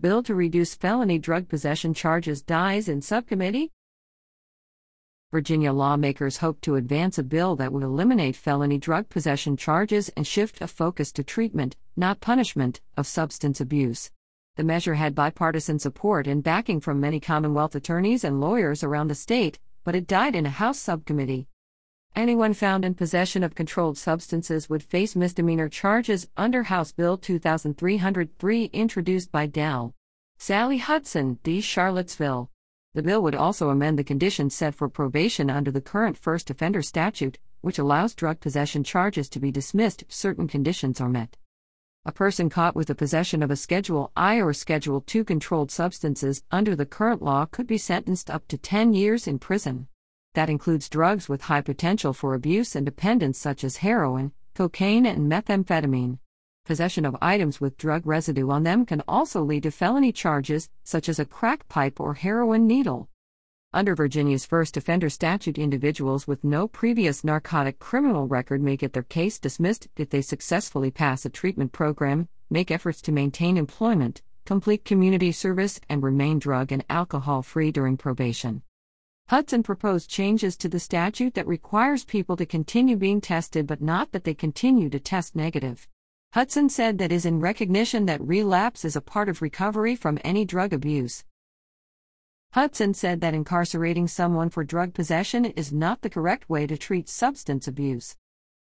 Bill to reduce felony drug possession charges dies in subcommittee. Virginia lawmakers hope to advance a bill that would eliminate felony drug possession charges and shift a focus to treatment, not punishment, of substance abuse. The measure had bipartisan support and backing from many Commonwealth attorneys and lawyers around the state, but it died in a House subcommittee. Anyone found in possession of controlled substances would face misdemeanor charges under House Bill 2303 introduced by Del. Sally Hudson, D. Charlottesville. The bill would also amend the conditions set for probation under the current first offender statute, which allows drug possession charges to be dismissed if certain conditions are met. A person caught with the possession of a Schedule I or Schedule II controlled substances under the current law could be sentenced up to 10 years in prison. That includes drugs with high potential for abuse and dependence, such as heroin, cocaine, and methamphetamine. Possession of items with drug residue on them can also lead to felony charges, such as a crack pipe or heroin needle. Under Virginia's first offender statute, individuals with no previous narcotic criminal record may get their case dismissed if they successfully pass a treatment program, make efforts to maintain employment, complete community service, and remain drug and alcohol free during probation. Hudson proposed changes to the statute that requires people to continue being tested but not that they continue to test negative. Hudson said that is in recognition that relapse is a part of recovery from any drug abuse. Hudson said that incarcerating someone for drug possession is not the correct way to treat substance abuse.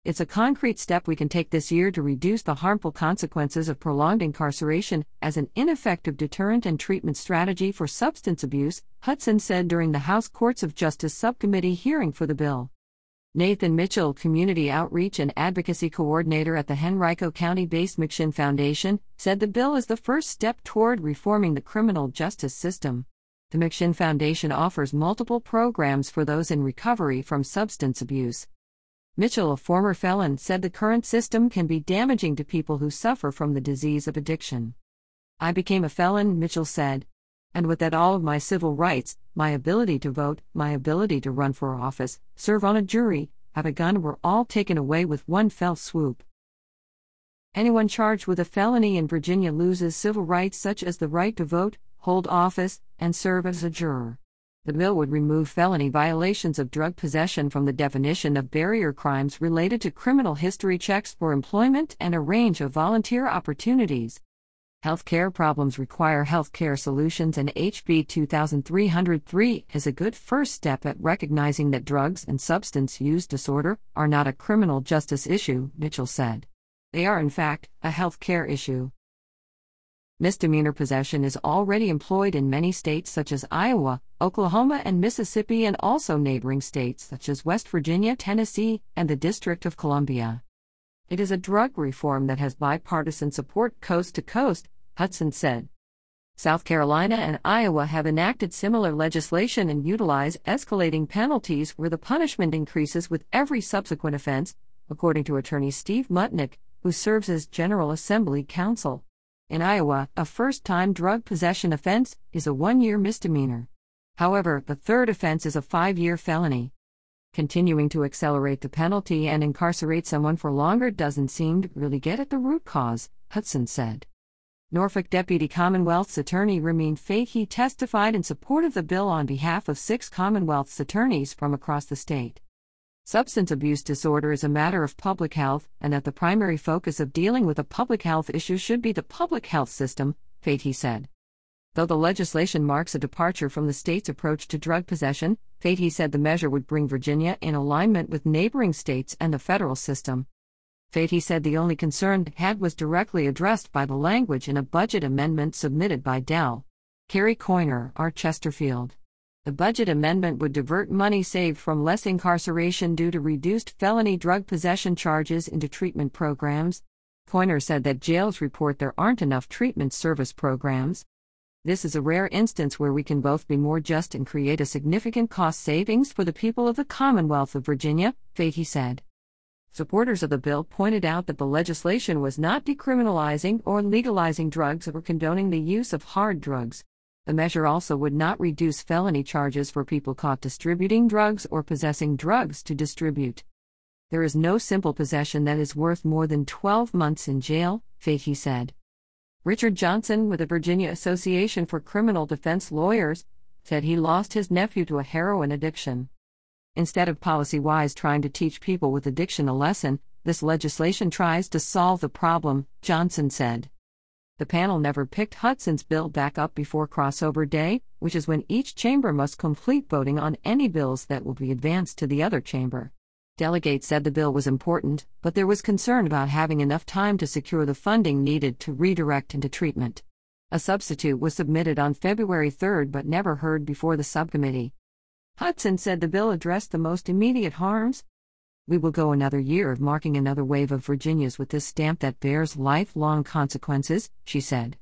It's a concrete step we can take this year to reduce the harmful consequences of prolonged incarceration as an ineffective deterrent and treatment strategy for substance abuse, Hudson said during the House Courts of Justice Subcommittee hearing for the bill. Nathan Mitchell, Community Outreach and Advocacy Coordinator at the Henrico County based McShin Foundation, said the bill is the first step toward reforming the criminal justice system. The McShin Foundation offers multiple programs for those in recovery from substance abuse. Mitchell, a former felon, said the current system can be damaging to people who suffer from the disease of addiction. I became a felon, Mitchell said. And with that, all of my civil rights, my ability to vote, my ability to run for office, serve on a jury, have a gun were all taken away with one fell swoop. Anyone charged with a felony in Virginia loses civil rights such as the right to vote, hold office, and serve as a juror. The bill would remove felony violations of drug possession from the definition of barrier crimes related to criminal history checks for employment and a range of volunteer opportunities. Healthcare problems require healthcare solutions, and HB 2303 is a good first step at recognizing that drugs and substance use disorder are not a criminal justice issue, Mitchell said. They are, in fact, a healthcare issue. Misdemeanor possession is already employed in many states such as Iowa, Oklahoma, and Mississippi, and also neighboring states such as West Virginia, Tennessee, and the District of Columbia. It is a drug reform that has bipartisan support coast to coast, Hudson said. South Carolina and Iowa have enacted similar legislation and utilize escalating penalties where the punishment increases with every subsequent offense, according to attorney Steve Mutnick, who serves as General Assembly counsel. In Iowa, a first time drug possession offense is a one year misdemeanor. However, the third offense is a five year felony. Continuing to accelerate the penalty and incarcerate someone for longer doesn't seem to really get at the root cause, Hudson said. Norfolk Deputy Commonwealth's Attorney Ramin Fathi testified in support of the bill on behalf of six Commonwealth's attorneys from across the state. Substance abuse disorder is a matter of public health, and that the primary focus of dealing with a public health issue should be the public health system, Fathi said. Though the legislation marks a departure from the state's approach to drug possession, Fathi said the measure would bring Virginia in alignment with neighboring states and the federal system. Fathi said the only concern had was directly addressed by the language in a budget amendment submitted by Del. Carrie Coyner, R. Chesterfield. The budget amendment would divert money saved from less incarceration due to reduced felony drug possession charges into treatment programs. Coyner said that jails report there aren't enough treatment service programs. This is a rare instance where we can both be more just and create a significant cost savings for the people of the Commonwealth of Virginia, Fathi said. Supporters of the bill pointed out that the legislation was not decriminalizing or legalizing drugs or condoning the use of hard drugs. The measure also would not reduce felony charges for people caught distributing drugs or possessing drugs to distribute. There is no simple possession that is worth more than 12 months in jail, Fathi said. Richard Johnson, with the Virginia Association for Criminal Defense Lawyers, said he lost his nephew to a heroin addiction. Instead of policy wise trying to teach people with addiction a lesson, this legislation tries to solve the problem, Johnson said. The panel never picked Hudson's bill back up before crossover day, which is when each chamber must complete voting on any bills that will be advanced to the other chamber. Delegates said the bill was important, but there was concern about having enough time to secure the funding needed to redirect into treatment. A substitute was submitted on February 3 but never heard before the subcommittee. Hudson said the bill addressed the most immediate harms, we will go another year of marking another wave of Virginias with this stamp that bears lifelong consequences, she said.